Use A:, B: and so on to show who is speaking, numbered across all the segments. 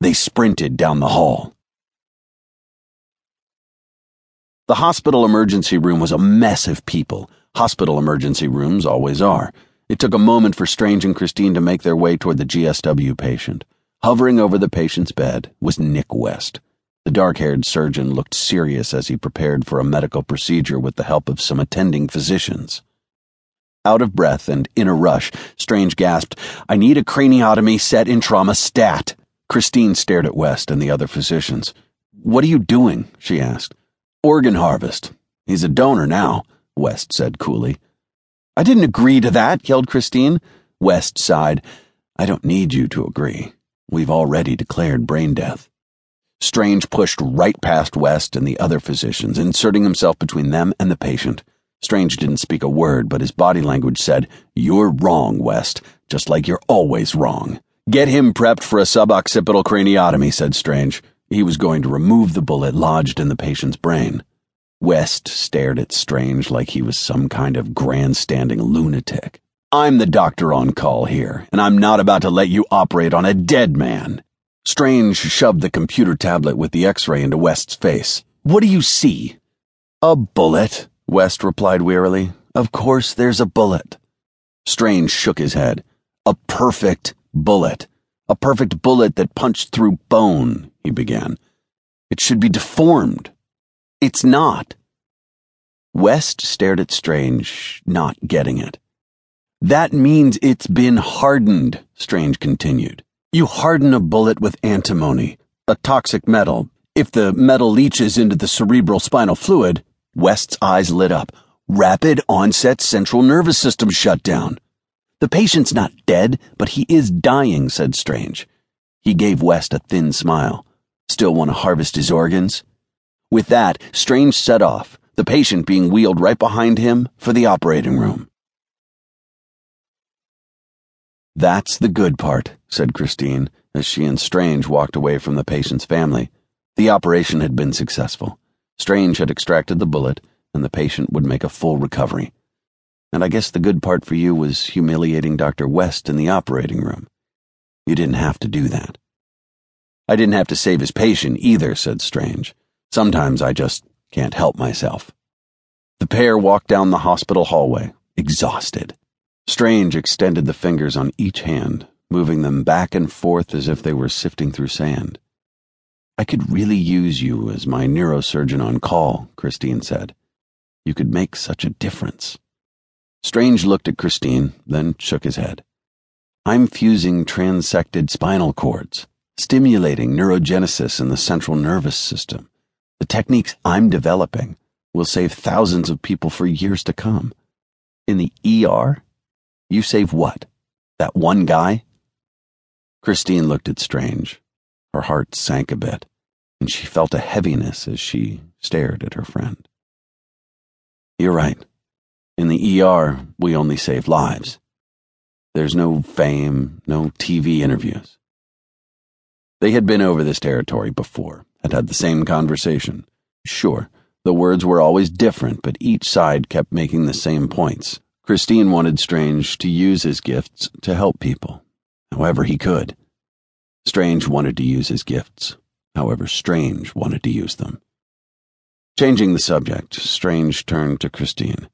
A: They sprinted down the hall. The hospital emergency room was a mess of people. Hospital emergency rooms always are. It took a moment for Strange and Christine to make their way toward the GSW patient. Hovering over the patient's bed was Nick West. The dark haired surgeon looked serious as he prepared for a medical procedure with the help of some attending physicians. Out of breath and in a rush, Strange gasped, I need a craniotomy set in trauma stat. Christine stared at West and the other physicians. What are you doing? she asked. Organ harvest. He's a donor now, West said coolly. I didn't agree to that, yelled Christine. West sighed. I don't need you to agree. We've already declared brain death. Strange pushed right past West and the other physicians, inserting himself between them and the patient. Strange didn't speak a word, but his body language said, You're wrong, West, just like you're always wrong. Get him prepped for a suboccipital craniotomy, said Strange. He was going to remove the bullet lodged in the patient's brain. West stared at Strange like he was some kind of grandstanding lunatic. I'm the doctor on call here, and I'm not about to let you operate on a dead man. Strange shoved the computer tablet with the x ray into West's face. What do you see? A bullet, West replied wearily. Of course there's a bullet. Strange shook his head. A perfect bullet. A perfect bullet that punched through bone, he began. It should be deformed. It's not. West stared at Strange, not getting it. That means it's been hardened, Strange continued. You harden a bullet with antimony, a toxic metal. If the metal leaches into the cerebral spinal fluid, West's eyes lit up. Rapid onset central nervous system shutdown. The patient's not dead, but he is dying, said Strange. He gave West a thin smile. Still want to harvest his organs? With that, Strange set off, the patient being wheeled right behind him for the operating room. That's the good part, said Christine, as she and Strange walked away from the patient's family. The operation had been successful. Strange had extracted the bullet, and the patient would make a full recovery. And I guess the good part for you was humiliating Dr. West in the operating room. You didn't have to do that. I didn't have to save his patient either, said Strange. Sometimes I just can't help myself. The pair walked down the hospital hallway, exhausted. Strange extended the fingers on each hand, moving them back and forth as if they were sifting through sand. I could really use you as my neurosurgeon on call, Christine said. You could make such a difference. Strange looked at Christine, then shook his head. I'm fusing transected spinal cords, stimulating neurogenesis in the central nervous system. The techniques I'm developing will save thousands of people for years to come. In the ER, you save what? That one guy? Christine looked at Strange. Her heart sank a bit, and she felt a heaviness as she stared at her friend. You're right. In the ER, we only save lives. There's no fame, no TV interviews. They had been over this territory before, had had the same conversation. Sure, the words were always different, but each side kept making the same points. Christine wanted Strange to use his gifts to help people, however he could. Strange wanted to use his gifts, however Strange wanted to use them. Changing the subject, Strange turned to Christine.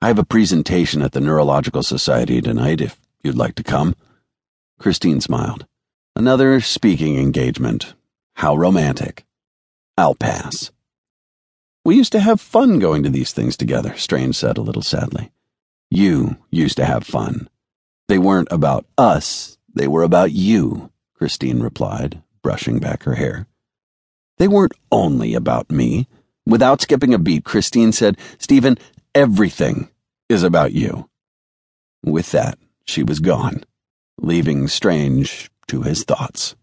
A: I have a presentation at the Neurological Society tonight if you'd like to come. Christine smiled. Another speaking engagement. How romantic. I'll pass. We used to have fun going to these things together, Strange said a little sadly. You used to have fun. They weren't about us, they were about you, Christine replied, brushing back her hair. They weren't only about me. Without skipping a beat, Christine said, Stephen, Everything is about you. With that, she was gone, leaving Strange to his thoughts.